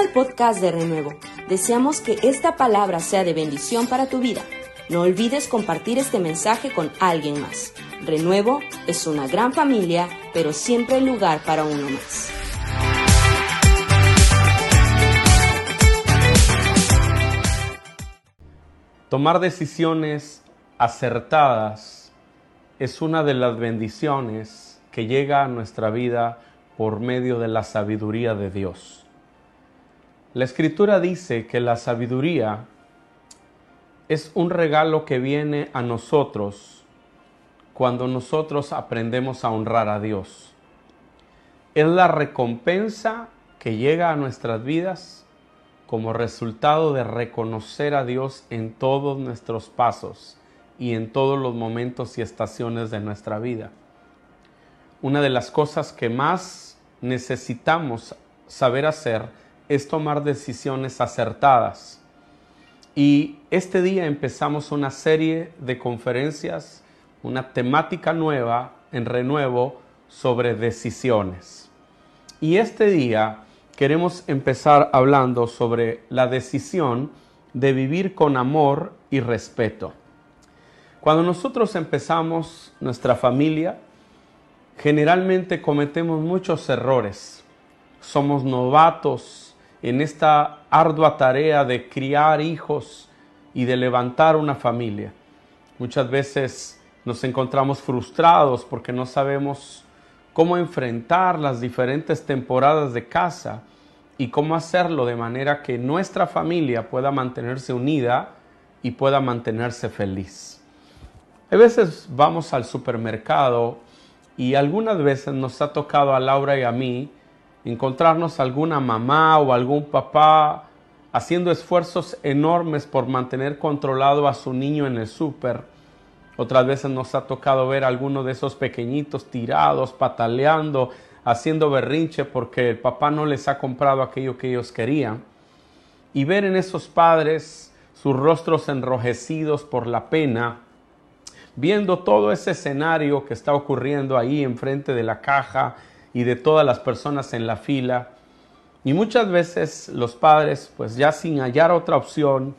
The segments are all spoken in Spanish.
al podcast de Renuevo. Deseamos que esta palabra sea de bendición para tu vida. No olvides compartir este mensaje con alguien más. Renuevo es una gran familia, pero siempre lugar para uno más. Tomar decisiones acertadas es una de las bendiciones que llega a nuestra vida por medio de la sabiduría de Dios. La escritura dice que la sabiduría es un regalo que viene a nosotros cuando nosotros aprendemos a honrar a Dios. Es la recompensa que llega a nuestras vidas como resultado de reconocer a Dios en todos nuestros pasos y en todos los momentos y estaciones de nuestra vida. Una de las cosas que más necesitamos saber hacer es tomar decisiones acertadas. Y este día empezamos una serie de conferencias, una temática nueva en renuevo sobre decisiones. Y este día queremos empezar hablando sobre la decisión de vivir con amor y respeto. Cuando nosotros empezamos nuestra familia, generalmente cometemos muchos errores. Somos novatos en esta ardua tarea de criar hijos y de levantar una familia. Muchas veces nos encontramos frustrados porque no sabemos cómo enfrentar las diferentes temporadas de casa y cómo hacerlo de manera que nuestra familia pueda mantenerse unida y pueda mantenerse feliz. A veces vamos al supermercado y algunas veces nos ha tocado a Laura y a mí encontrarnos alguna mamá o algún papá haciendo esfuerzos enormes por mantener controlado a su niño en el súper. Otras veces nos ha tocado ver a alguno de esos pequeñitos tirados, pataleando, haciendo berrinche porque el papá no les ha comprado aquello que ellos querían. Y ver en esos padres sus rostros enrojecidos por la pena, viendo todo ese escenario que está ocurriendo ahí enfrente de la caja y de todas las personas en la fila. Y muchas veces los padres, pues ya sin hallar otra opción,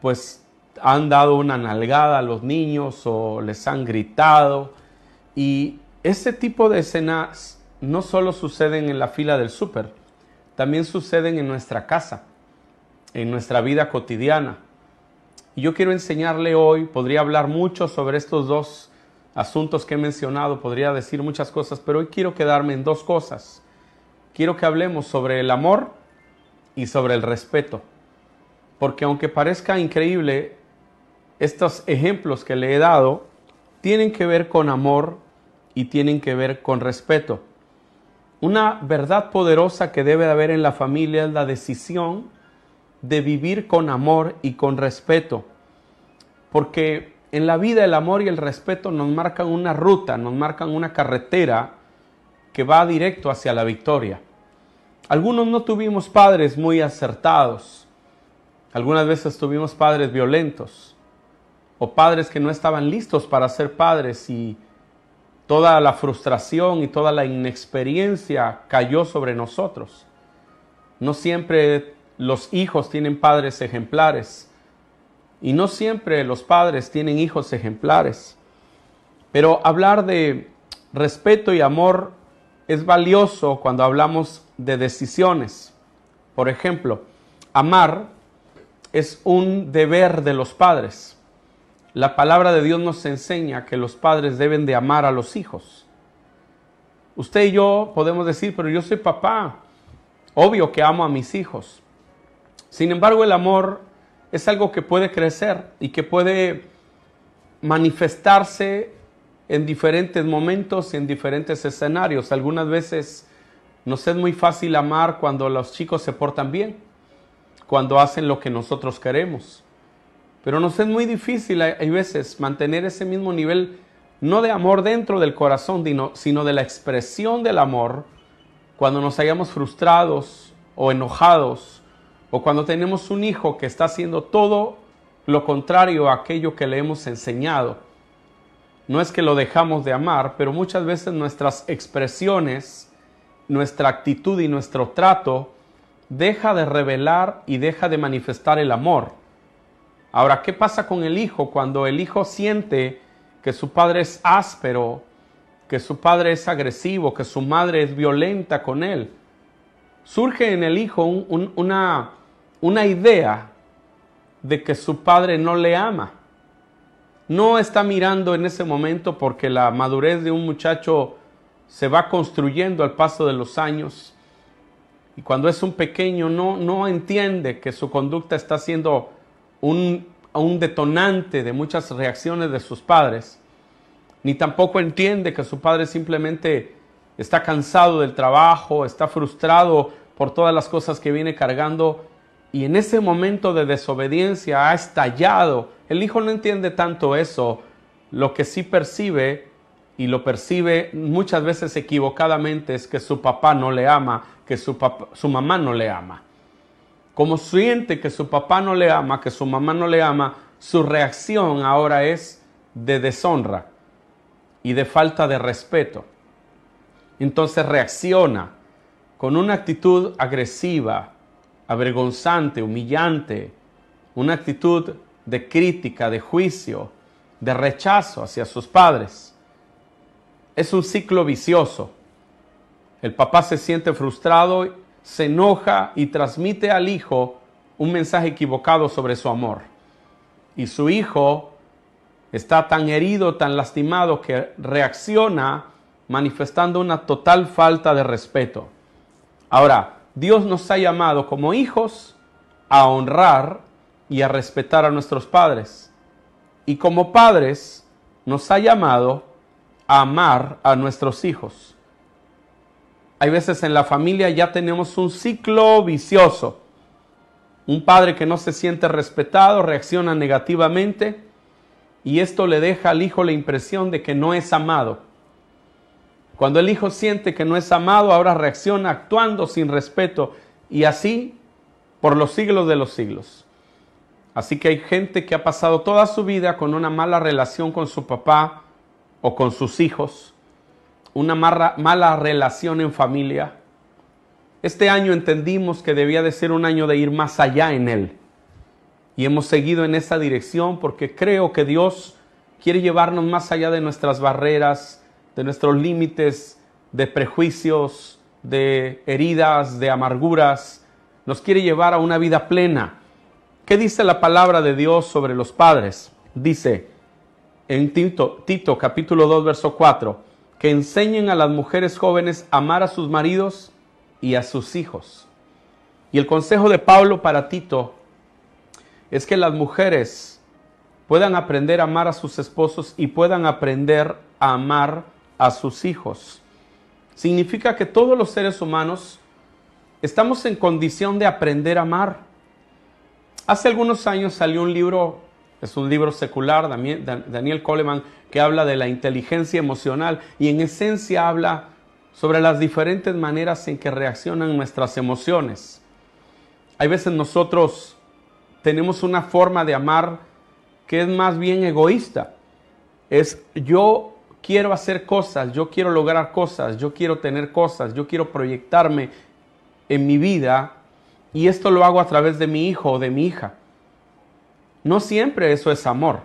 pues han dado una nalgada a los niños o les han gritado. Y ese tipo de escenas no solo suceden en la fila del súper, también suceden en nuestra casa, en nuestra vida cotidiana. Y yo quiero enseñarle hoy, podría hablar mucho sobre estos dos asuntos que he mencionado, podría decir muchas cosas, pero hoy quiero quedarme en dos cosas. Quiero que hablemos sobre el amor y sobre el respeto. Porque aunque parezca increíble, estos ejemplos que le he dado tienen que ver con amor y tienen que ver con respeto. Una verdad poderosa que debe haber en la familia es la decisión de vivir con amor y con respeto. Porque en la vida el amor y el respeto nos marcan una ruta, nos marcan una carretera que va directo hacia la victoria. Algunos no tuvimos padres muy acertados. Algunas veces tuvimos padres violentos o padres que no estaban listos para ser padres y toda la frustración y toda la inexperiencia cayó sobre nosotros. No siempre los hijos tienen padres ejemplares y no siempre los padres tienen hijos ejemplares. Pero hablar de respeto y amor es valioso cuando hablamos de decisiones. Por ejemplo, amar es un deber de los padres. La palabra de Dios nos enseña que los padres deben de amar a los hijos. Usted y yo podemos decir, pero yo soy papá. Obvio que amo a mis hijos. Sin embargo, el amor es algo que puede crecer y que puede manifestarse en diferentes momentos y en diferentes escenarios. Algunas veces nos es muy fácil amar cuando los chicos se portan bien, cuando hacen lo que nosotros queremos. Pero nos es muy difícil, hay veces, mantener ese mismo nivel, no de amor dentro del corazón, sino de la expresión del amor, cuando nos hayamos frustrados o enojados, o cuando tenemos un hijo que está haciendo todo lo contrario a aquello que le hemos enseñado. No es que lo dejamos de amar, pero muchas veces nuestras expresiones, nuestra actitud y nuestro trato deja de revelar y deja de manifestar el amor. Ahora, ¿qué pasa con el hijo cuando el hijo siente que su padre es áspero, que su padre es agresivo, que su madre es violenta con él? Surge en el hijo una, una idea de que su padre no le ama. No está mirando en ese momento porque la madurez de un muchacho se va construyendo al paso de los años. Y cuando es un pequeño no, no entiende que su conducta está siendo un, un detonante de muchas reacciones de sus padres. Ni tampoco entiende que su padre simplemente está cansado del trabajo, está frustrado por todas las cosas que viene cargando y en ese momento de desobediencia ha estallado. El hijo no entiende tanto eso, lo que sí percibe y lo percibe muchas veces equivocadamente es que su papá no le ama, que su, su mamá no le ama. Como siente que su papá no le ama, que su mamá no le ama, su reacción ahora es de deshonra y de falta de respeto. Entonces reacciona con una actitud agresiva, avergonzante, humillante, una actitud de crítica, de juicio, de rechazo hacia sus padres. Es un ciclo vicioso. El papá se siente frustrado, se enoja y transmite al hijo un mensaje equivocado sobre su amor. Y su hijo está tan herido, tan lastimado que reacciona manifestando una total falta de respeto. Ahora, Dios nos ha llamado como hijos a honrar y a respetar a nuestros padres. Y como padres nos ha llamado a amar a nuestros hijos. Hay veces en la familia ya tenemos un ciclo vicioso. Un padre que no se siente respetado reacciona negativamente y esto le deja al hijo la impresión de que no es amado. Cuando el hijo siente que no es amado, ahora reacciona actuando sin respeto y así por los siglos de los siglos. Así que hay gente que ha pasado toda su vida con una mala relación con su papá o con sus hijos, una mala, relación en familia. Este año entendimos que debía de ser un año de ir más allá en él. Y hemos seguido en esa dirección porque creo que Dios quiere llevarnos más allá de nuestras barreras, de nuestros límites de prejuicios, de heridas, de amarguras. Nos quiere llevar a una vida plena. ¿Qué dice la palabra de Dios sobre los padres? Dice en Tito, capítulo 2, verso 4, que enseñen a las mujeres jóvenes a amar a sus maridos y a sus hijos. Y el consejo de Pablo para Tito es que las mujeres puedan aprender a amar a sus esposos y puedan aprender a amar a sus hijos. Significa que todos los seres humanos estamos en condición de aprender a amar. Hace algunos años salió un libro, es un libro secular, Daniel Coleman, que habla de la inteligencia emocional y en esencia habla sobre las diferentes maneras en que reaccionan nuestras emociones. Hay veces nosotros tenemos una forma de amar que es más bien egoísta. Es yo quiero hacer cosas, yo quiero lograr cosas, yo quiero tener cosas, yo quiero proyectarme en mi vida y esto lo hago a través de mi hijo o de mi hija. No siempre eso es amor.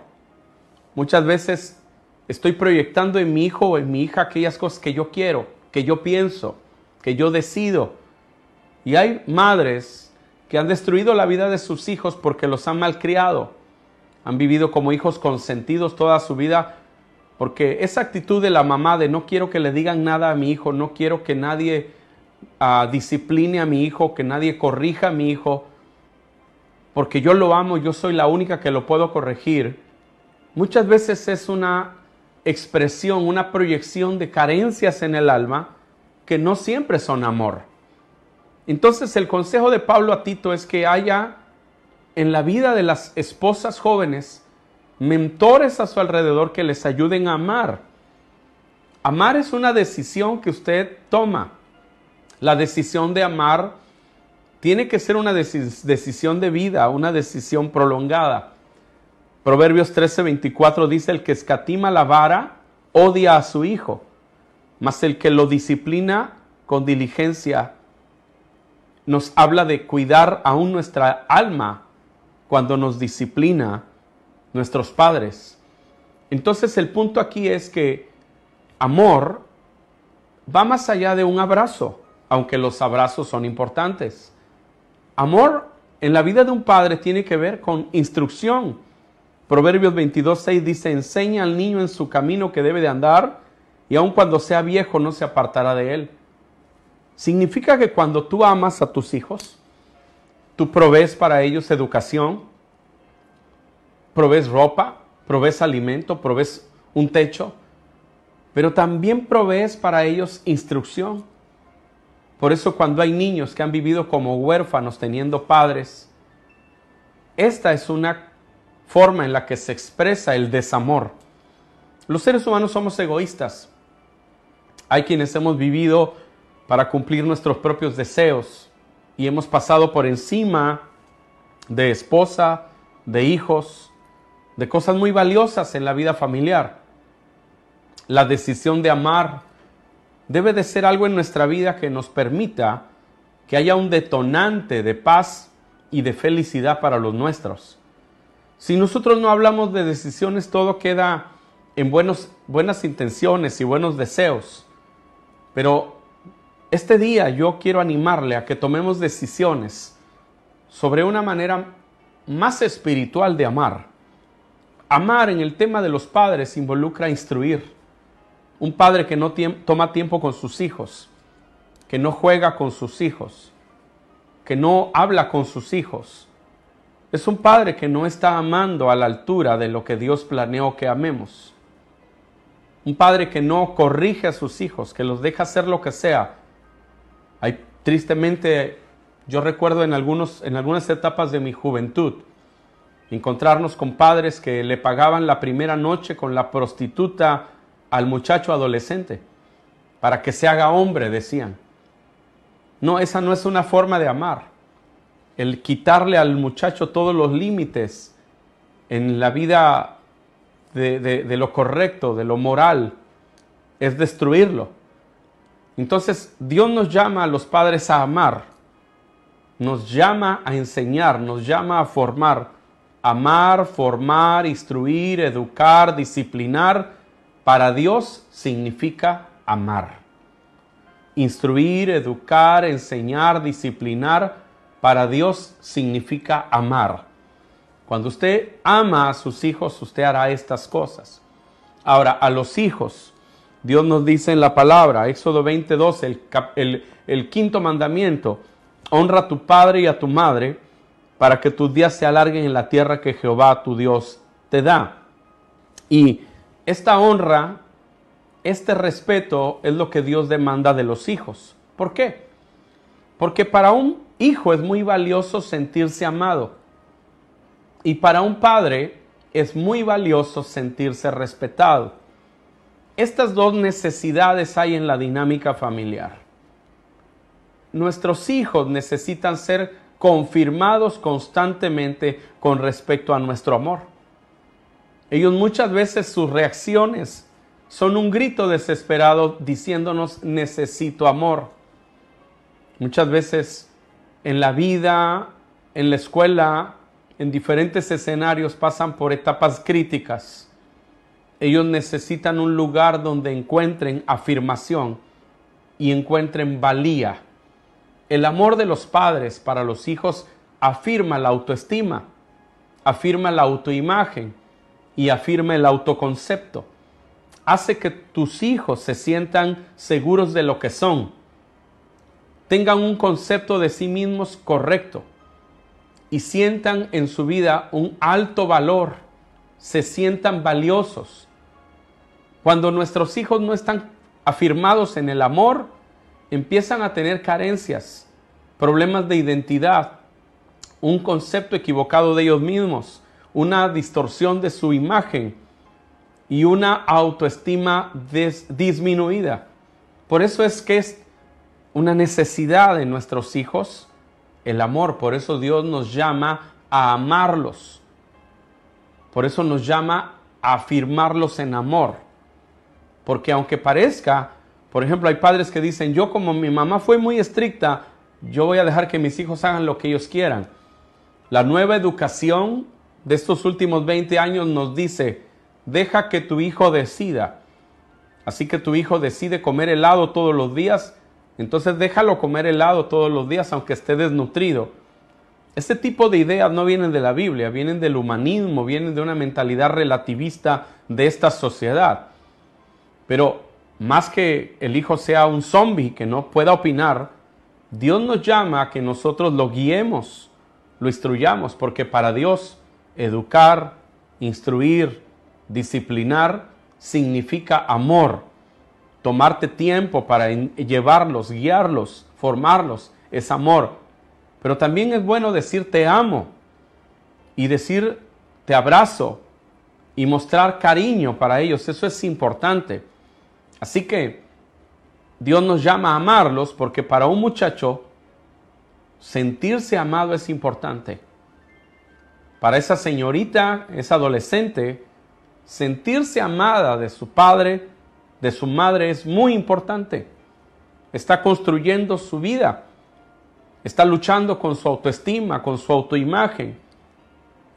Muchas veces estoy proyectando en mi hijo o en mi hija aquellas cosas que yo quiero, que yo pienso, que yo decido. Y hay madres que han destruido la vida de sus hijos porque los han malcriado. Han vivido como hijos consentidos toda su vida porque esa actitud de la mamá de no quiero que le digan nada a mi hijo, no quiero que nadie uh, discipline a mi hijo, que nadie corrija a mi hijo, porque yo lo amo, yo soy la única que lo puedo corregir, muchas veces es una expresión, una proyección de carencias en el alma que no siempre son amor. Entonces el consejo de Pablo a Tito es que haya en la vida de las esposas jóvenes, mentores a su alrededor que les ayuden a amar. Amar es una decisión que usted toma. La decisión de amar tiene que ser una decisión de vida, una decisión prolongada. Proverbios 13:24 dice, el que escatima la vara odia a su hijo, mas el que lo disciplina con diligencia nos habla de cuidar aún nuestra alma cuando nos disciplina nuestros padres. Entonces el punto aquí es que amor va más allá de un abrazo, aunque los abrazos son importantes. Amor en la vida de un padre tiene que ver con instrucción. Proverbios 22.6 dice, enseña al niño en su camino que debe de andar y aun cuando sea viejo no se apartará de él. Significa que cuando tú amas a tus hijos, tú provees para ellos educación, provees ropa, provees alimento, provees un techo, pero también provees para ellos instrucción. Por eso cuando hay niños que han vivido como huérfanos teniendo padres, esta es una forma en la que se expresa el desamor. Los seres humanos somos egoístas. Hay quienes hemos vivido para cumplir nuestros propios deseos y hemos pasado por encima de esposa, de hijos, de cosas muy valiosas en la vida familiar. La decisión de amar debe de ser algo en nuestra vida que nos permita que haya un detonante de paz y de felicidad para los nuestros. Si nosotros no hablamos de decisiones, todo queda en buenos, buenas intenciones y buenos deseos. Pero este día yo quiero animarle a que tomemos decisiones sobre una manera más espiritual de amar. Amar en el tema de los padres involucra instruir. Un padre que no toma tiempo con sus hijos, que no juega con sus hijos, que no habla con sus hijos. Es un padre que no está amando a la altura de lo que Dios planeó que amemos. Un padre que no corrige a sus hijos, que los deja hacer lo que sea. Hay, tristemente, yo recuerdo en, algunas etapas de mi juventud, encontrarnos con padres que le pagaban la primera noche con la prostituta al muchacho adolescente para que se haga hombre, decían. No, esa no es una forma de amar. El quitarle al muchacho todos los límites en la vida de, de, lo correcto, de lo moral, es destruirlo. Entonces Dios nos llama a los padres a amar, nos llama a enseñar, nos llama a formar. Amar, formar, instruir, educar, disciplinar para Dios significa amar. Instruir, educar, enseñar, disciplinar, para Dios significa amar. Cuando usted ama a sus hijos, usted hará estas cosas. Ahora, a los hijos, Dios nos dice en la palabra, Éxodo 22, el, el, el quinto mandamiento, honra a tu padre y a tu madre para que tus días se alarguen en la tierra que Jehová tu Dios te da. Y esta honra, este respeto es lo que Dios demanda de los hijos. ¿Por qué? Porque para un hijo es muy valioso sentirse amado. Y para un padre es muy valioso sentirse respetado. Estas dos necesidades hay en la dinámica familiar. Nuestros hijos necesitan ser confirmados constantemente con respecto a nuestro amor. Ellos muchas veces sus reacciones son un grito desesperado diciéndonos necesito amor. Muchas veces en la vida, en la escuela, en diferentes escenarios pasan por etapas críticas. Ellos necesitan un lugar donde encuentren afirmación y encuentren valía. El amor de los padres para los hijos afirma la autoestima, afirma la autoimagen, y afirma el autoconcepto. Hace que tus hijos se sientan seguros de lo que son, tengan un concepto de sí mismos correcto y sientan en su vida un alto valor, se sientan valiosos. Cuando nuestros hijos no están afirmados en el amor, empiezan a tener carencias, problemas de identidad, un concepto equivocado de ellos mismos, una distorsión de su imagen y una autoestima disminuida. Por eso es que es una necesidad de nuestros hijos el amor. Por eso Dios nos llama a amarlos. Por eso nos llama a afirmarlos en amor. Porque aunque parezca, por ejemplo, hay padres que dicen, yo como mi mamá fue muy estricta, yo voy a dejar que mis hijos hagan lo que ellos quieran. La nueva educación de estos últimos 20 años nos dice, deja que tu hijo decida. Así que tu hijo decide comer helado todos los días, entonces déjalo comer helado todos los días aunque esté desnutrido. Este tipo de ideas no vienen de la Biblia, vienen del humanismo, vienen de una mentalidad relativista de esta sociedad. Pero más que el hijo sea un zombie que no pueda opinar, Dios nos llama a que nosotros lo guiemos, lo instruyamos, porque para Dios educar, instruir, disciplinar significa amor. Tomarte tiempo para llevarlos, guiarlos, formarlos, es amor. Pero también es bueno decir te amo y decir te abrazo y mostrar cariño para ellos. Eso es importante. Así que Dios nos llama a amarlos porque para un muchacho sentirse amado es importante. Para esa señorita, esa adolescente, sentirse amada de su padre, de su madre es muy importante. Está construyendo su vida. Está luchando con su autoestima, con su autoimagen.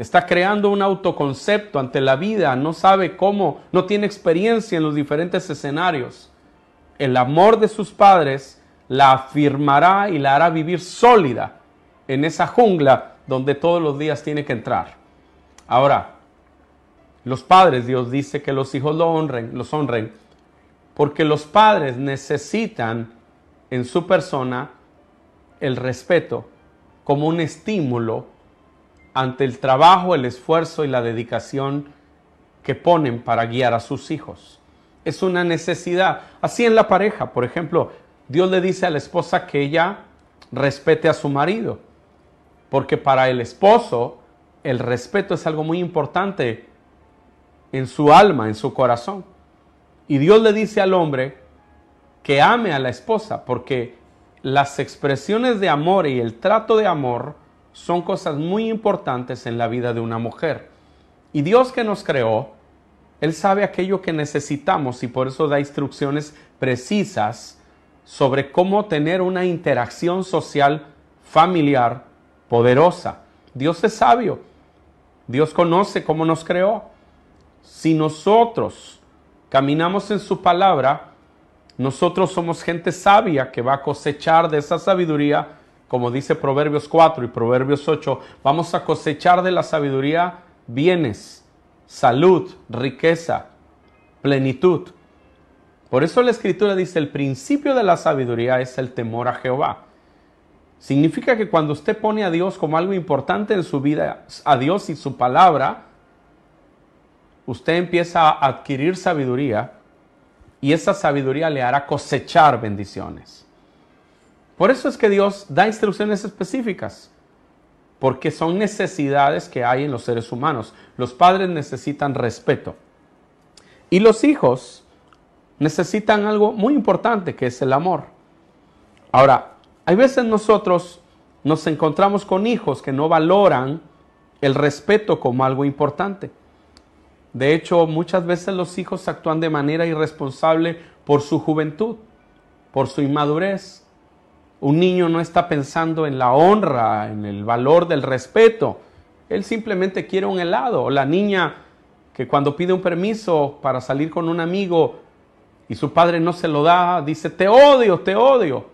Está creando un autoconcepto ante la vida. No sabe cómo, no tiene experiencia en los diferentes escenarios. El amor de sus padres la afirmará y la hará vivir sólida en esa jungla donde todos los días tiene que entrar. Ahora, los padres, Dios dice que los hijos lo honren, los honren, porque los padres necesitan en su persona el respeto como un estímulo ante el trabajo, el esfuerzo y la dedicación que ponen para guiar a sus hijos. Es una necesidad. Así en la pareja, por ejemplo, Dios le dice a la esposa que ella respete a su marido porque para el esposo el respeto es algo muy importante en su alma, en su corazón. Y Dios le dice al hombre que ame a la esposa, porque las expresiones de amor y el trato de amor son cosas muy importantes en la vida de una mujer. Y Dios que nos creó, Él sabe aquello que necesitamos y por eso da instrucciones precisas sobre cómo tener una interacción social familiar poderosa. Dios es sabio. Dios conoce cómo nos creó. Si nosotros caminamos en su palabra, nosotros somos gente sabia que va a cosechar de esa sabiduría, como dice Proverbios 4 y Proverbios 8, vamos a cosechar de la sabiduría bienes, salud, riqueza, plenitud. Por eso la escritura dice, el principio de la sabiduría es el temor a Jehová. Significa que cuando usted pone a Dios como algo importante en su vida, a Dios y su palabra, usted empieza a adquirir sabiduría y esa sabiduría le hará cosechar bendiciones. Por eso es que Dios da instrucciones específicas, porque son necesidades que hay en los seres humanos. Los padres necesitan respeto y los hijos necesitan algo muy importante que es el amor. Ahora, hay veces nosotros nos encontramos con hijos que no valoran el respeto como algo importante. De hecho, muchas veces los hijos actúan de manera irresponsable por su juventud, por su inmadurez. Un niño no está pensando en la honra, en el valor del respeto. Él simplemente quiere un helado. O la niña que cuando pide un permiso para salir con un amigo y su padre no se lo da, dice, te odio, te odio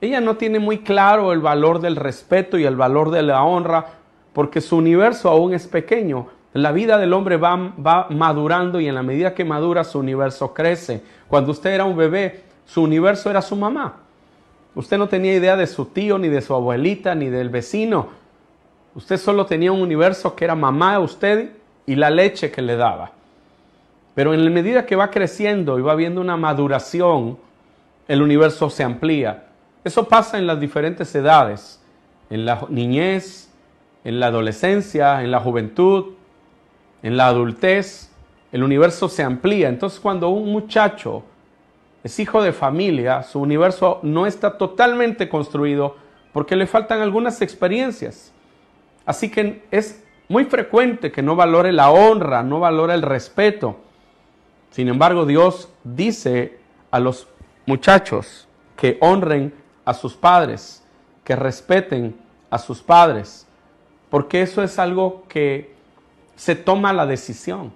ella no tiene muy claro el valor del respeto y el valor de la honra porque su universo aún es pequeño. La vida del hombre va, va, madurando y en la medida que madura su universo crece. Cuando usted era un bebé, su universo era su mamá. Usted no tenía idea de su tío, ni de su abuelita, ni del vecino. Usted solo tenía un universo que era mamá a usted y la leche que le daba. Pero en la medida que va creciendo y va viendo una maduración, el universo se amplía. Eso pasa en las diferentes edades, en la niñez, en la adolescencia, en la juventud, en la adultez. El universo se amplía. Entonces cuando un muchacho es hijo de familia, su universo no está totalmente construido porque le faltan algunas experiencias. Así que es muy frecuente que no valore la honra, no valore el respeto. Sin embargo, Dios dice a los muchachos que honren a sus padres. que respeten a sus padres, porque eso es algo que se toma la decisión.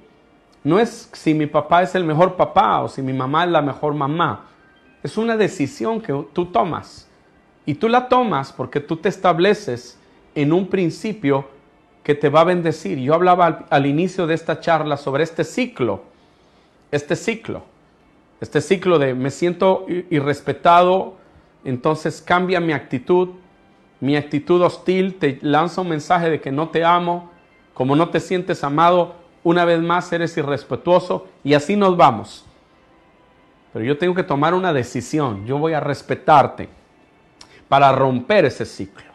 No es si mi papá es el mejor papá o si mi mamá es la mejor mamá. Es una decisión que tú tomas. Y tú la tomas porque tú te estableces en un principio que te va a bendecir. Yo hablaba al, inicio de esta charla sobre este ciclo, este ciclo, este ciclo de me siento irrespetado, entonces cambia mi actitud, mi actitud hostil, te lanza un mensaje de que no te amo, como no te sientes amado, una vez más eres irrespetuoso y así nos vamos. Pero yo tengo que tomar una decisión, yo voy a respetarte para romper ese ciclo.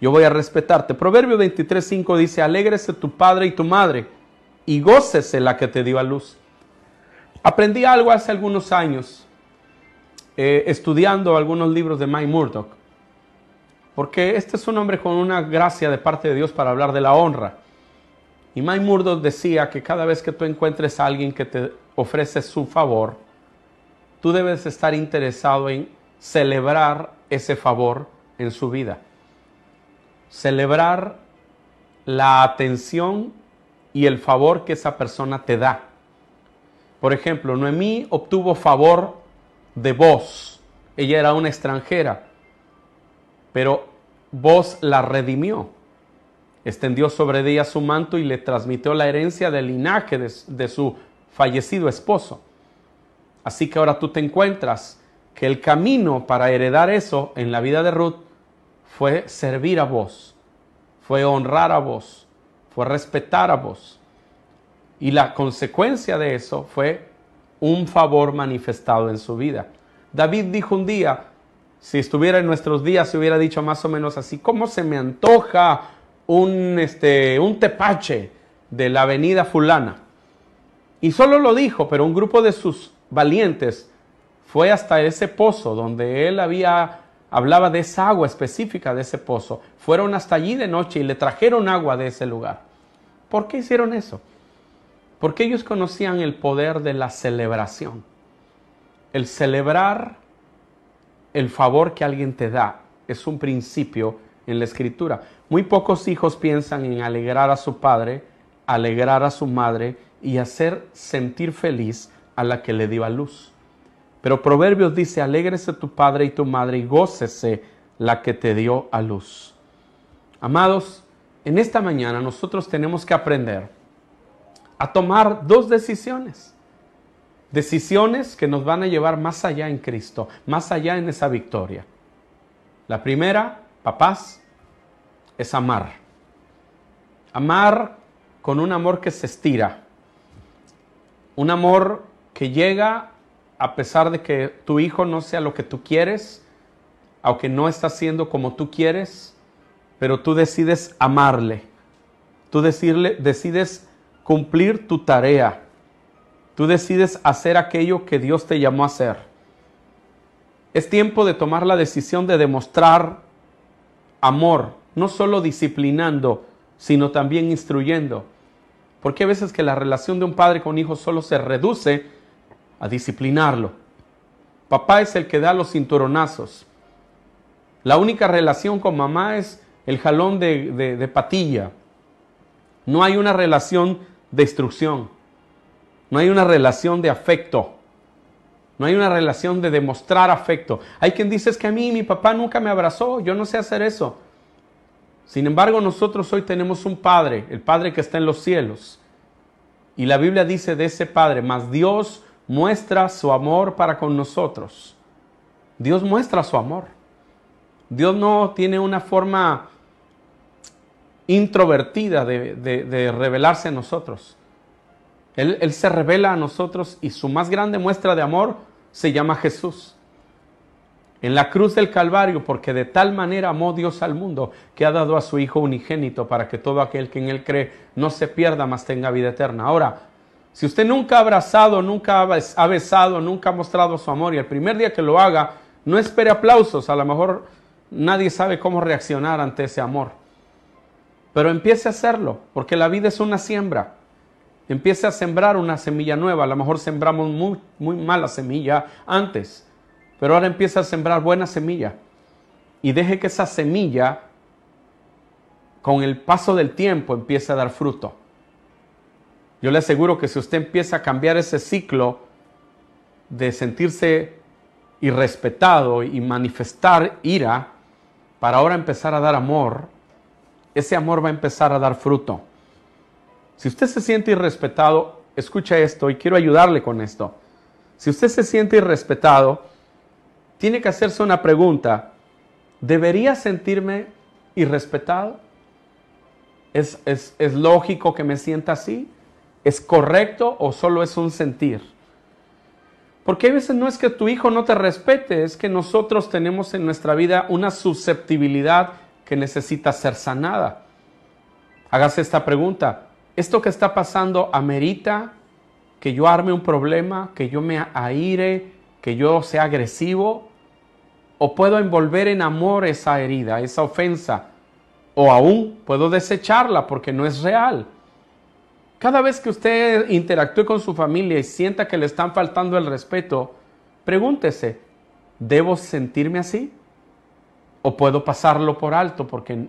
Yo voy a respetarte. Proverbio 23.5 dice, alégrese tu padre y tu madre y gócese la que te dio a luz. Aprendí algo hace algunos años eh, estudiando algunos libros de Mike Murdoch, porque este es un hombre con una gracia de parte de Dios para hablar de la honra. Y Mike Murdoch decía que cada vez que tú encuentres a alguien que te ofrece su favor, tú debes estar interesado en celebrar ese favor en su vida celebrar la atención y el favor que esa persona te da. Por ejemplo, Noemí obtuvo favor de vos. Ella era una extranjera, pero vos la redimió. Extendió sobre ella su manto y le transmitió la herencia del linaje de, su fallecido esposo. Así que ahora tú te encuentras que el camino para heredar eso en la vida de Ruth fue servir a vos, fue honrar a vos, fue respetar a vos. Y la consecuencia de eso fue un favor manifestado en su vida. David dijo un día, si estuviera en nuestros días, se hubiera dicho más o menos así, ¿cómo se me antoja un, este, un tepache de la avenida fulana? Y solo lo dijo, pero un grupo de sus valientes fue hasta ese pozo donde él había hablaba de esa agua específica de ese pozo. Fueron hasta allí de noche y le trajeron agua de ese lugar. ¿Por qué hicieron eso? Porque ellos conocían el poder de la celebración. El celebrar el favor que alguien te da es un principio en la escritura. Muy pocos hijos piensan en alegrar a su padre, alegrar a su madre y hacer sentir feliz a la que le dio a luz. Pero Proverbios dice, alégrese tu padre y tu madre y gócese la que te dio a luz. Amados, en esta mañana nosotros tenemos que aprender a tomar dos decisiones. Decisiones que nos van a llevar más allá en Cristo, más allá en esa victoria. La primera, papás, es amar. Amar con un amor que se estira. Un amor que llega a pesar de que tu hijo no sea lo que tú quieres, aunque no está siendo como tú quieres, pero tú decides amarle. Tú decirle, decides cumplir tu tarea. Tú decides hacer aquello que Dios te llamó a hacer. Es tiempo de tomar la decisión de demostrar amor, no solo disciplinando, sino también instruyendo. Porque a veces que la relación de un padre con hijo solo se reduce a disciplinarlo. Papá es el que da los cinturonazos. La única relación con mamá es el jalón de, patilla. No hay una relación de instrucción. No hay una relación de afecto. No hay una relación de demostrar afecto. Hay quien dice es que a mí mi papá nunca me abrazó, yo no sé hacer eso. Sin embargo, nosotros hoy tenemos un Padre, el Padre que está en los cielos. Y la Biblia dice de ese Padre, mas Dios muestra su amor para con nosotros. Dios muestra su amor. Dios no tiene una forma introvertida de, revelarse a nosotros. Él, se revela a nosotros y su más grande muestra de amor se llama Jesús. En la cruz del Calvario, porque de tal manera amó Dios al mundo que ha dado a su Hijo unigénito para que todo aquel que en Él cree no se pierda, mas tenga vida eterna. Ahora, si usted nunca ha abrazado, nunca ha besado, nunca ha mostrado su amor y el primer día que lo haga, no espere aplausos. A lo mejor nadie sabe cómo reaccionar ante ese amor. Pero empiece a hacerlo, porque la vida es una siembra. Empiece a sembrar una semilla nueva. A lo mejor sembramos muy, muy mala semilla antes, pero ahora empieza a sembrar buena semilla. y deje que esa semilla con el paso del tiempo empiece a dar fruto. Yo le aseguro que si usted empieza a cambiar ese ciclo de sentirse irrespetado y manifestar ira, para ahora empezar a dar amor, ese amor va a empezar a dar fruto. Si usted se siente irrespetado, escucha esto y quiero ayudarle con esto. Si usted se siente irrespetado, tiene que hacerse una pregunta. ¿Debería sentirme irrespetado? ¿Es, es, es lógico que me sienta así? ¿Es correcto o solo es un sentir? Porque a veces no es que tu hijo no te respete, es que nosotros tenemos en nuestra vida una susceptibilidad que necesita ser sanada. Hágase esta pregunta. ¿Esto que está pasando amerita que yo arme un problema, que yo me aire, que yo sea agresivo? ¿O puedo envolver en amor esa herida, esa ofensa? ¿O aún puedo desecharla porque no es real? Cada vez que usted interactúe con su familia y sienta que le están faltando el respeto, pregúntese, ¿debo sentirme así? ¿O puedo pasarlo por alto porque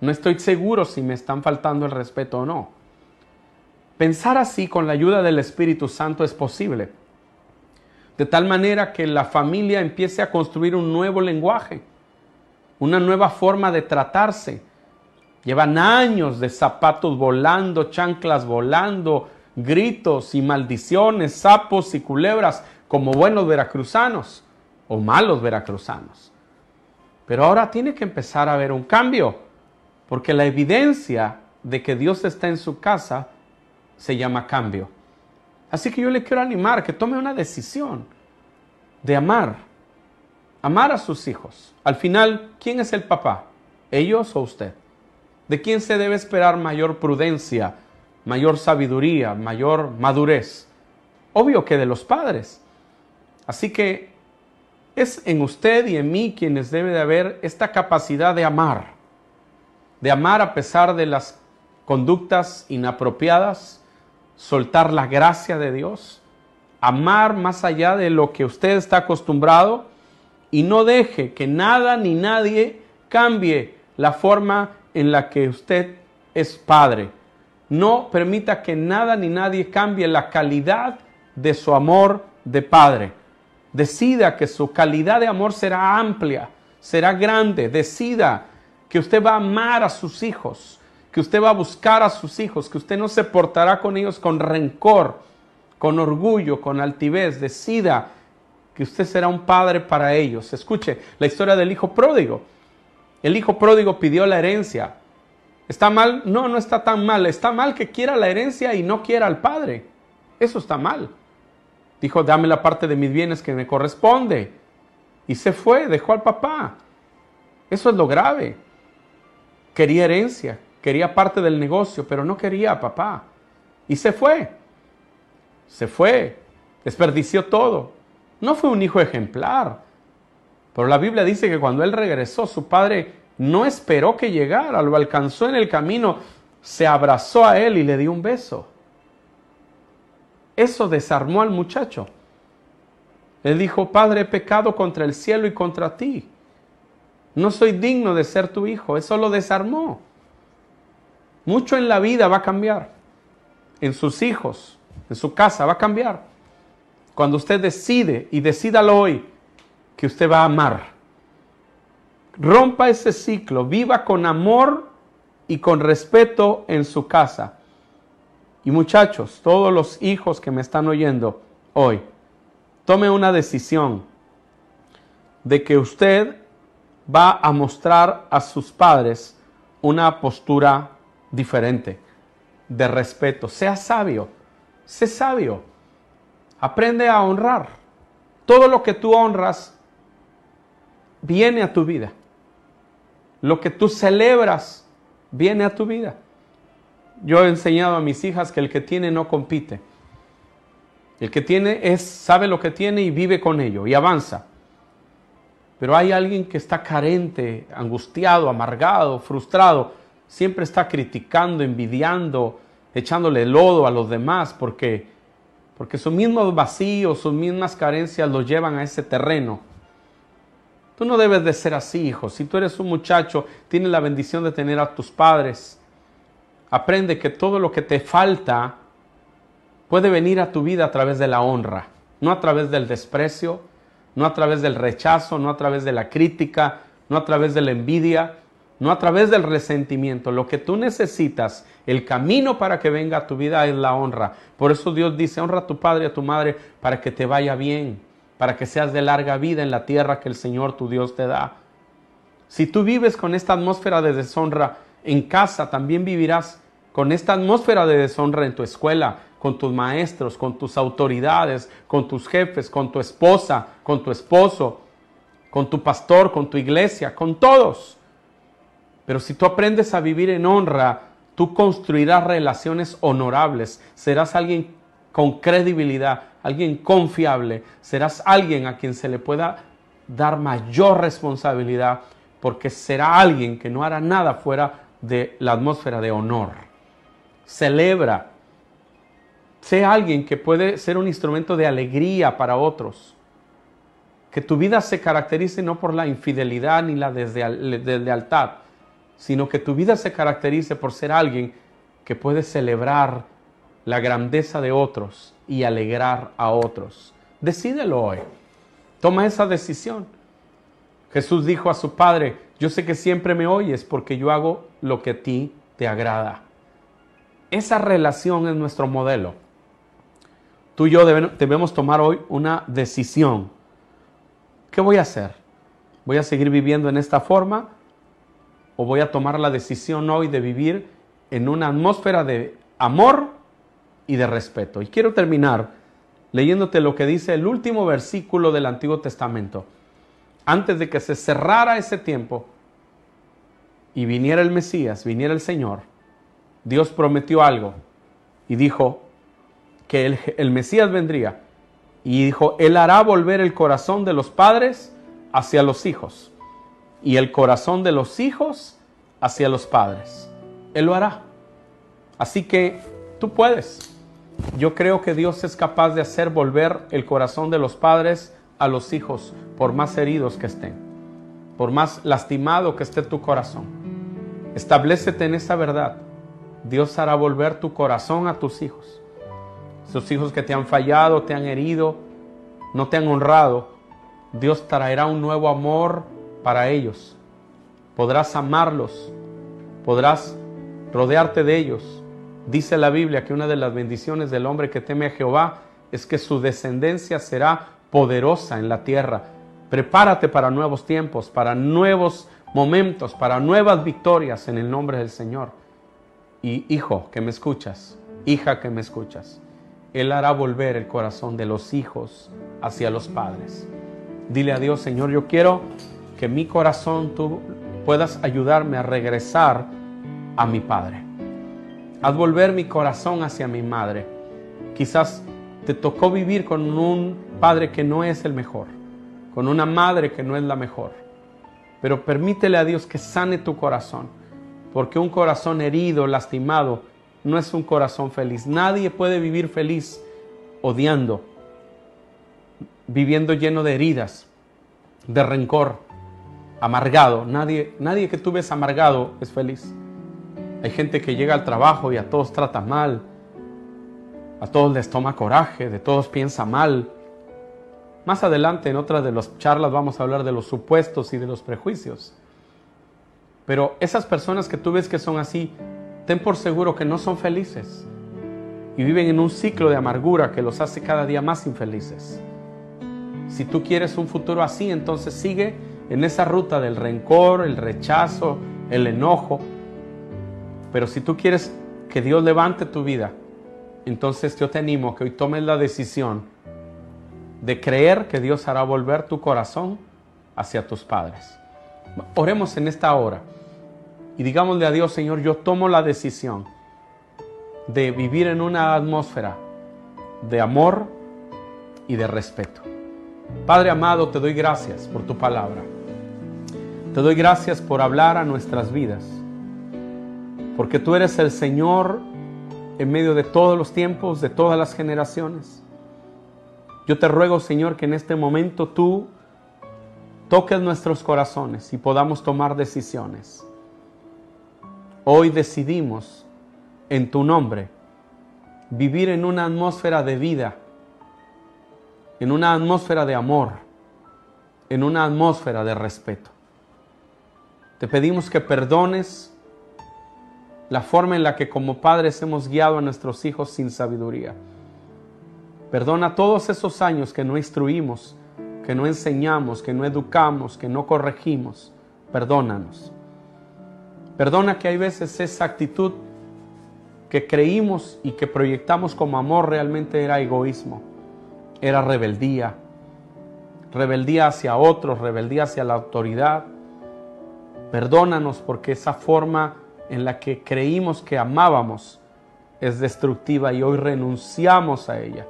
no estoy seguro si me están faltando el respeto o no? Pensar así con la ayuda del Espíritu Santo es posible. De tal manera que la familia empiece a construir un nuevo lenguaje, una nueva forma de tratarse, Llevan años de zapatos volando, chanclas volando, gritos y maldiciones, sapos y culebras, como buenos veracruzanos o malos veracruzanos. Pero ahora tiene que empezar a haber un cambio, porque la evidencia de que Dios está en su casa se llama cambio. Así que yo le quiero animar que tome una decisión de amar, amar a sus hijos. Al final, ¿quién es el papá? ¿Ellos o usted? ¿De quién se debe esperar mayor prudencia, mayor sabiduría, mayor madurez? Obvio que de los padres. Así que es en usted y en mí quienes debe de haber esta capacidad de amar, de amar a pesar de las conductas inapropiadas, soltar la gracia de Dios, amar más allá de lo que usted está acostumbrado y no deje que nada ni nadie cambie la forma en la que usted es padre. No permita que nada ni nadie cambie la calidad de su amor de padre. Decida que su calidad de amor será amplia, será grande. Decida que usted va a amar a sus hijos, que usted va a buscar a sus hijos, que usted no se portará con ellos con rencor, con orgullo, con altivez. Decida que usted será un padre para ellos. Escuche la historia del hijo pródigo. El hijo pródigo pidió la herencia. ¿Está mal? No, no está tan mal. Está mal que quiera la herencia y no quiera al padre. Eso está mal. Dijo, dame la parte de mis bienes que me corresponde. Y se fue, dejó al papá. Eso es lo grave. Quería herencia, quería parte del negocio, pero no quería a papá. Y se fue. Se fue. Desperdició todo. No fue un hijo ejemplar. Pero la Biblia dice que cuando él regresó, su padre no esperó que llegara, lo alcanzó en el camino, se abrazó a él y le dio un beso. Eso desarmó al muchacho. Él dijo, Padre, he pecado contra el cielo y contra ti. No soy digno de ser tu hijo. Eso lo desarmó. Mucho en la vida va a cambiar. En sus hijos, en su casa va a cambiar. Cuando usted decide, y decídalo hoy, que usted va a amar. Rompa ese ciclo, viva con amor y con respeto en su casa. Y muchachos, todos los hijos que me están oyendo hoy, tome una decisión de que usted va a mostrar a sus padres una postura diferente, de respeto. Sea sabio, sé sabio. Aprende a honrar. Todo lo que tú honras viene a tu vida. Lo que tú celebras viene a tu vida. Yo he enseñado a mis hijas que el que tiene no compite. El que tiene es sabe lo que tiene y vive con ello y avanza. Pero hay alguien que está carente, angustiado, amargado, frustrado, siempre está criticando, envidiando, echándole lodo a los demás porque porque sus mismos vacíos, sus mismas carencias los llevan a ese terreno Tú no debes de ser así, hijo. Si tú eres un muchacho, tienes la bendición de tener a tus padres. Aprende que todo lo que te falta puede venir a tu vida a través de la honra, no a través del desprecio, no a través del rechazo, no a través de la crítica, no a través de la envidia, no a través del resentimiento. Lo que tú necesitas, el camino para que venga a tu vida es la honra. Por eso Dios dice, honra a tu padre y a tu madre para que te vaya bien, para que seas de larga vida en la tierra que el Señor tu Dios te da. Si tú vives con esta atmósfera de deshonra en casa, también vivirás con esta atmósfera de deshonra en tu escuela, con tus maestros, con tus autoridades, con tus jefes, con tu esposa, con tu esposo, con tu pastor, con tu iglesia, con todos. Pero si tú aprendes a vivir en honra, tú construirás relaciones honorables, serás alguien con credibilidad, alguien confiable, serás alguien a quien se le pueda dar mayor responsabilidad, porque será alguien que no hará nada fuera de la atmósfera de honor. Celebra, sea alguien que puede ser un instrumento de alegría para otros. Que tu vida se caracterice no por la infidelidad ni la deslealtad, sino que tu vida se caracterice por ser alguien que puede celebrar la grandeza de otros y alegrar a otros. Decídelo hoy. Toma esa decisión. Jesús dijo a su Padre, yo sé que siempre me oyes porque yo hago lo que a ti te agrada. Esa relación es nuestro modelo. Tú y yo debemos tomar hoy una decisión. ¿Qué voy a hacer? ¿Voy a seguir viviendo en esta forma? ¿O voy a tomar la decisión hoy de vivir en una atmósfera de amor y de respeto? Y quiero terminar leyéndote lo que dice el último versículo del Antiguo Testamento. Antes de que se cerrara ese tiempo y viniera el Mesías, viniera el Señor, Dios prometió algo y dijo, que el, Mesías vendría y dijo, Él hará volver el corazón de los padres hacia los hijos y el corazón de los hijos hacia los padres. Él lo hará. Así que tú puedes. Yo creo que Dios es capaz de hacer volver el corazón de los padres a los hijos, por más heridos que estén, por más lastimado que esté tu corazón. Establecete en esa verdad. Dios hará volver tu corazón a tus hijos. Esos hijos que te han fallado, te han herido, no te han honrado, Dios traerá un nuevo amor para ellos. Podrás amarlos, podrás rodearte de ellos. Dice la Biblia que una de las bendiciones del hombre que teme a Jehová es que su descendencia será poderosa en la tierra. Prepárate para nuevos tiempos, para nuevos momentos, para nuevas victorias en el nombre del Señor. Y hijo que me escuchas, hija que me escuchas, él hará volver el corazón de los hijos hacia los padres. Dile a Dios, Señor, yo quiero que mi corazón tú puedas ayudarme a regresar a mi Padre. Haz volver mi corazón hacia mi madre. Quizás te tocó vivir con un padre que no es el mejor, con una madre que no es la mejor. Pero permítele a Dios que sane tu corazón, porque un corazón herido, lastimado, no es un corazón feliz. Nadie puede vivir feliz odiando, viviendo lleno de heridas, de rencor, amargado. Nadie, nadie que tú ves amargado es feliz. Hay gente que llega al trabajo y a todos trata mal, a todos les toma coraje, de todos piensa mal. Más adelante en otras de las charlas vamos a hablar de los supuestos y de los prejuicios. Pero esas personas que tú ves que son así, ten por seguro que no son felices y viven en un ciclo de amargura que los hace cada día más infelices. Si tú quieres un futuro así, entonces sigue en esa ruta del rencor, el rechazo, el enojo. Pero si tú quieres que Dios levante tu vida, entonces yo te animo a que hoy tomes la decisión de creer que Dios hará volver tu corazón hacia tus padres. Oremos en esta hora. Y digámosle a Dios, Señor, yo tomo la decisión de vivir en una atmósfera de amor y de respeto. Padre amado, te doy gracias por tu palabra. Te doy gracias por hablar a nuestras vidas. Porque tú eres el Señor en medio de todos los tiempos, de todas las generaciones. Yo te ruego, Señor, que en este momento tú toques nuestros corazones y podamos tomar decisiones. Hoy decidimos, en tu nombre, vivir en una atmósfera de vida, en una atmósfera de amor, en una atmósfera de respeto. Te pedimos que perdones la forma en la que como padres hemos guiado a nuestros hijos sin sabiduría. Perdona todos esos años que no instruimos, que no enseñamos, que no educamos, que no corregimos. Perdónanos. Perdona que hay veces esa actitud que creímos y que proyectamos como amor realmente era egoísmo, era rebeldía, rebeldía hacia otros, rebeldía hacia la autoridad. Perdónanos porque esa forma en la que creímos que amábamos es destructiva y hoy renunciamos a ella.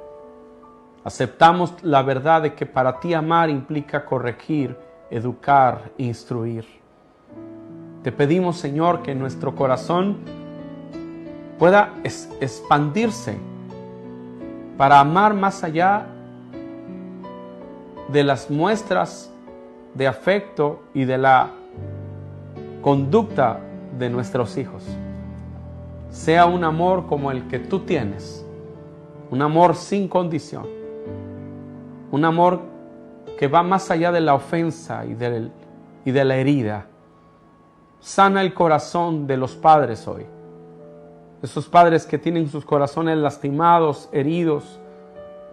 Aceptamos la verdad de que para ti amar implica corregir, educar, instruir. Te pedimos, Señor, que nuestro corazón pueda expandirse para amar más allá de las muestras de afecto y de la conducta de nuestros hijos. Sea un amor como el que tú tienes, un amor sin condición, un amor que va más allá de la ofensa y, y de la herida. Sana el corazón de los padres hoy. Esos padres que tienen sus corazones lastimados, heridos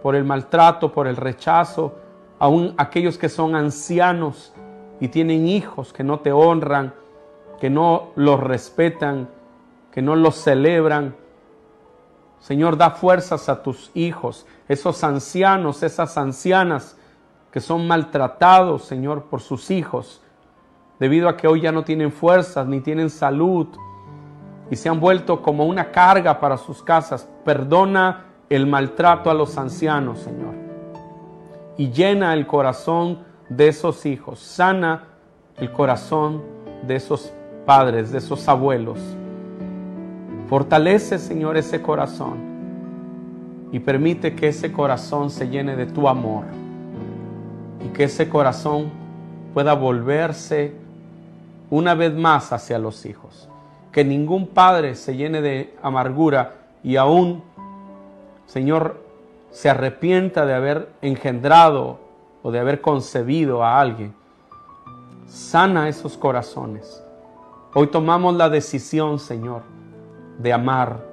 por el maltrato, por el rechazo, aún aquellos que son ancianos y tienen hijos que no te honran, que no los respetan, que no los celebran. Señor, da fuerzas a tus hijos, esos ancianos, esas ancianas que son maltratados, Señor, por sus hijos debido a que hoy ya no tienen fuerzas ni tienen salud y se han vuelto como una carga para sus casas. Perdona el maltrato a los ancianos, Señor. Y llena el corazón de esos hijos. Sana el corazón de esos padres, de esos abuelos. Fortalece, Señor, ese corazón y permite que ese corazón se llene de tu amor y que ese corazón pueda volverse una vez más hacia los hijos. Que ningún padre se llene de amargura y aún, Señor, se arrepienta de haber engendrado o de haber concebido a alguien. Sana esos corazones. Hoy tomamos la decisión, Señor, de amar.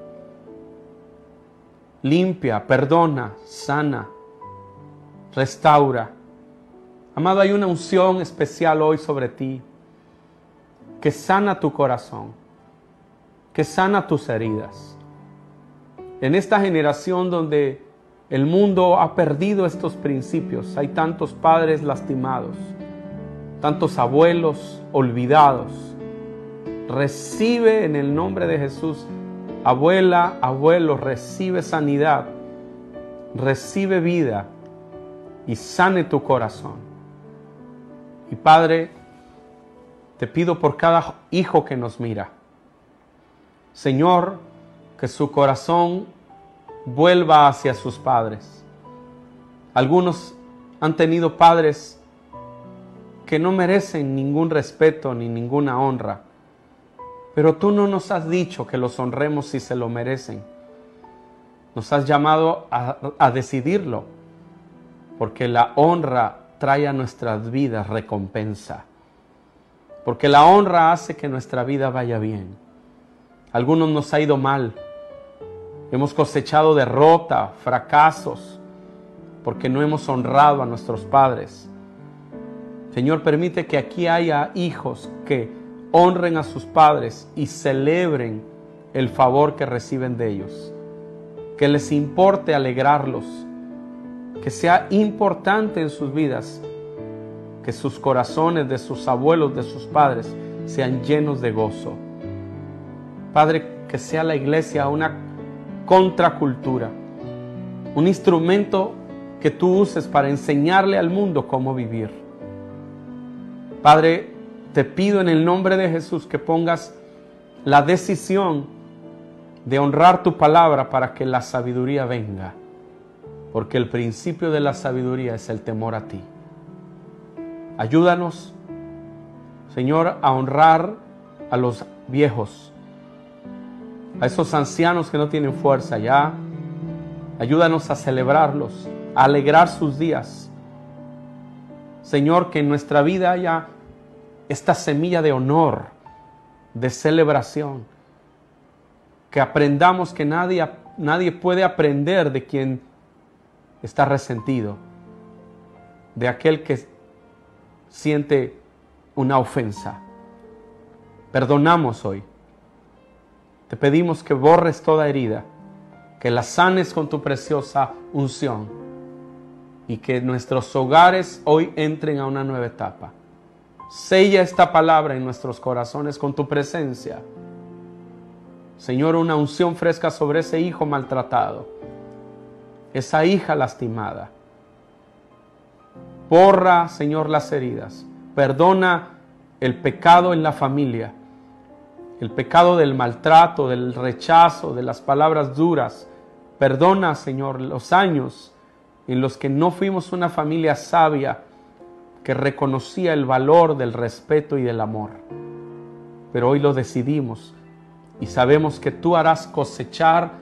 Limpia, perdona, sana, restaura. Amado, hay una unción especial hoy sobre ti que sana tu corazón, que sana tus heridas. En esta generación donde el mundo ha perdido estos principios, hay tantos padres lastimados, tantos abuelos olvidados. Recibe en el nombre de Jesús, abuela, abuelo, recibe sanidad, recibe vida y sane tu corazón. Y Padre, te pido por cada hijo que nos mira. Señor, que su corazón vuelva hacia sus padres. Algunos han tenido padres que no merecen ningún respeto ni ninguna honra. Pero tú no nos has dicho que los honremos si se lo merecen. Nos has llamado a, a decidirlo, porque la honra trae a nuestras vidas recompensa porque la honra hace que nuestra vida vaya bien. Algunos nos ha ido mal, hemos cosechado derrota, fracasos, porque no hemos honrado a nuestros padres. Señor, permite que aquí haya hijos que honren a sus padres y celebren el favor que reciben de ellos. Que les importe alegrarlos. Que sea importante en sus vidas que sus corazones de sus abuelos, de sus padres, sean llenos de gozo. Padre, que sea la iglesia una contracultura, un instrumento que tú uses para enseñarle al mundo cómo vivir. Padre, te pido en el nombre de Jesús que pongas la decisión de honrar tu palabra para que la sabiduría venga, porque el principio de la sabiduría es el temor a ti. Ayúdanos, Señor, a honrar a los viejos, a esos ancianos que no tienen fuerza ya. Ayúdanos a celebrarlos, a alegrar sus días. Señor, que en nuestra vida haya esta semilla de honor, de celebración, que aprendamos que nadie, nadie puede aprender de quien está resentido, de aquel que siente una ofensa. Perdonamos hoy. Te pedimos que borres toda herida, que la sanes con tu preciosa unción y que nuestros hogares hoy entren a una nueva etapa. Sella esta palabra en nuestros corazones con tu presencia. Señor, una unción fresca sobre ese hijo maltratado, esa hija lastimada. Borra, Señor, las heridas. Perdona el pecado en la familia, el pecado del maltrato, del rechazo, de las palabras duras. Perdona, Señor, los años en los que no fuimos una familia sabia que reconocía el valor del respeto y del amor. Pero hoy lo decidimos y sabemos que tú harás cosechar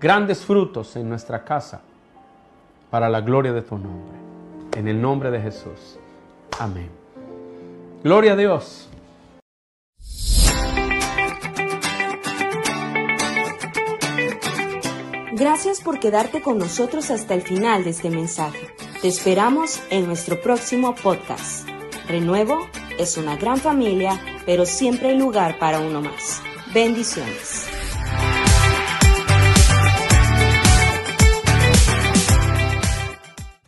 grandes frutos en nuestra casa para la gloria de tu nombre. En el nombre de Jesús. Amén. Gloria a Dios. Gracias por quedarte con nosotros hasta el final de este mensaje. Te esperamos en nuestro próximo podcast. Renuevo es una gran familia, pero siempre hay lugar para uno más. Bendiciones.